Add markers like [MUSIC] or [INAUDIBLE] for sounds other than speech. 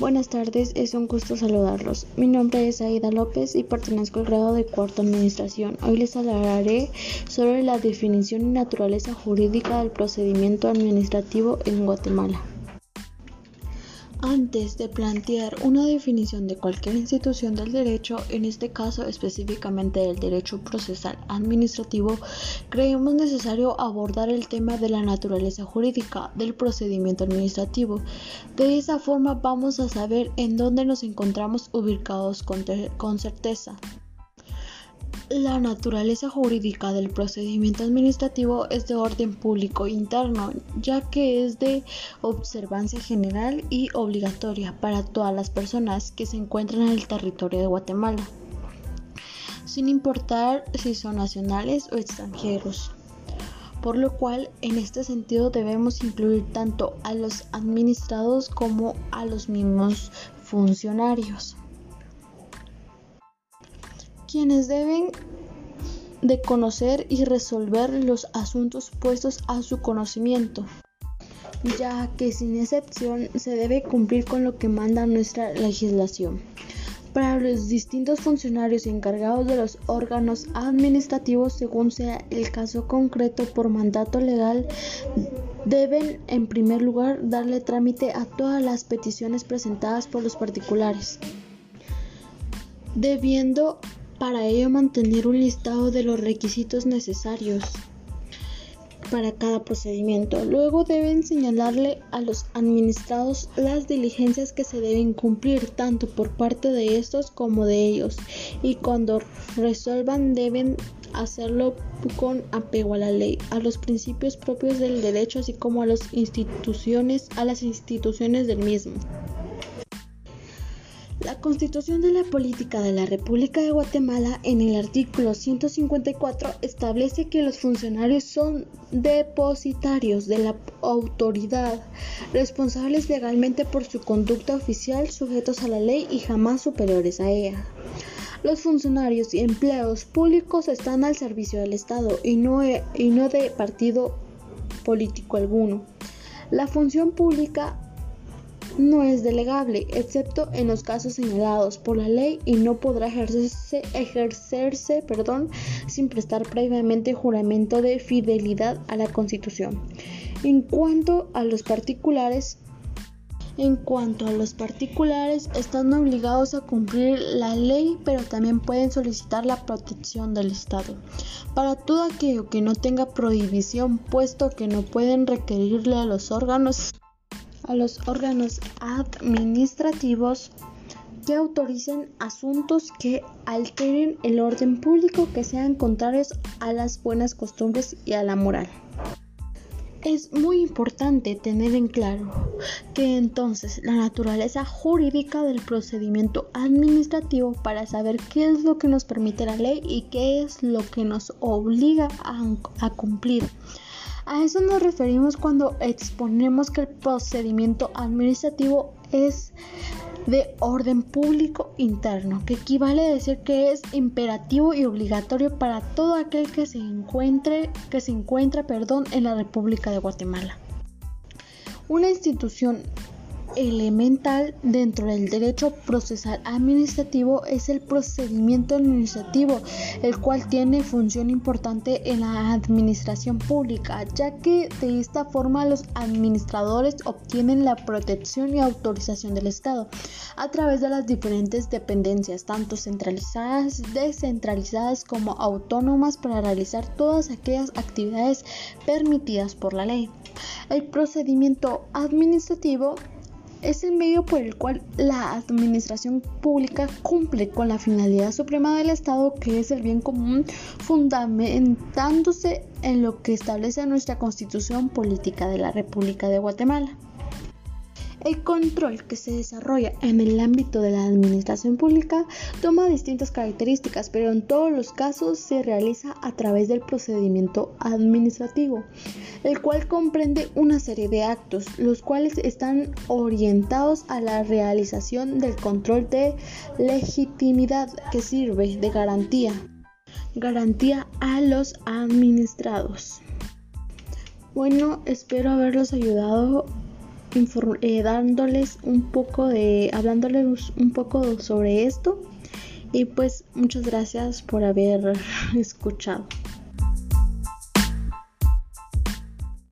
Buenas tardes, es un gusto saludarlos. Mi nombre es Aida López y pertenezco al grado de cuarto administración. Hoy les hablaré sobre la definición y naturaleza jurídica del procedimiento administrativo en Guatemala. Antes de plantear una definición de cualquier institución del derecho, en este caso específicamente del derecho procesal administrativo, creemos necesario abordar el tema de la naturaleza jurídica del procedimiento administrativo. De esa forma vamos a saber en dónde nos encontramos ubicados con, certeza. La naturaleza jurídica del procedimiento administrativo es de orden público interno, ya que es de observancia general y obligatoria para todas las personas que se encuentran en el territorio de Guatemala, sin importar si son nacionales o extranjeros. Por lo cual, en este sentido debemos incluir tanto a los administrados como a los mismos funcionarios quienes deben de conocer y resolver los asuntos puestos a su conocimiento, ya que sin excepción se debe cumplir con lo que manda nuestra legislación. Para los distintos funcionarios encargados de los órganos administrativos, según sea el caso concreto por mandato legal, deben en primer lugar darle trámite a todas las peticiones presentadas por los particulares, debiendo para ello mantener un listado de los requisitos necesarios para cada procedimiento. Luego deben señalarle a los administrados las diligencias que se deben cumplir tanto por parte de estos como de ellos y cuando resuelvan deben hacerlo con apego a la ley, a los principios propios del derecho así como a las instituciones, a las instituciones del mismo. La Constitución de la Política de la República de Guatemala en el artículo 154 establece que los funcionarios son depositarios de la autoridad, responsables legalmente por su conducta oficial, sujetos a la ley y jamás superiores a ella. Los funcionarios y empleados públicos están al servicio del Estado y no, y no de partido político alguno. La función pública no es delegable, excepto en los casos señalados por la ley y no podrá ejercerse, ejercerse perdón, sin prestar previamente juramento de fidelidad a la Constitución. En cuanto a los particulares, en cuanto a los particulares, están obligados a cumplir la ley, pero también pueden solicitar la protección del Estado. Para todo aquello que no tenga prohibición, puesto que no pueden requerirle a los órganos a los órganos administrativos que autoricen asuntos que alteren el orden público que sean contrarios a las buenas costumbres y a la moral. Es muy importante tener en claro que entonces la naturaleza jurídica del procedimiento administrativo para saber qué es lo que nos permite la ley y qué es lo que nos obliga a, a cumplir a eso nos referimos cuando exponemos que el procedimiento administrativo es de orden público interno, que equivale a decir que es imperativo y obligatorio para todo aquel que se encuentre que se encuentra, perdón, en la República de Guatemala. Una institución elemental dentro del derecho procesal administrativo es el procedimiento administrativo, el cual tiene función importante en la administración pública, ya que de esta forma los administradores obtienen la protección y autorización del Estado a través de las diferentes dependencias, tanto centralizadas, descentralizadas como autónomas para realizar todas aquellas actividades permitidas por la ley. El procedimiento administrativo es el medio por el cual la administración pública cumple con la finalidad suprema del Estado, que es el bien común, fundamentándose en lo que establece nuestra Constitución Política de la República de Guatemala. El control que se desarrolla en el ámbito de la administración pública toma distintas características, pero en todos los casos se realiza a través del procedimiento administrativo, el cual comprende una serie de actos, los cuales están orientados a la realización del control de legitimidad que sirve de garantía, garantía a los administrados. Bueno, espero haberlos ayudado eh, dándoles un poco de, hablándoles un poco sobre esto. Y pues muchas gracias por haber [LAUGHS] escuchado.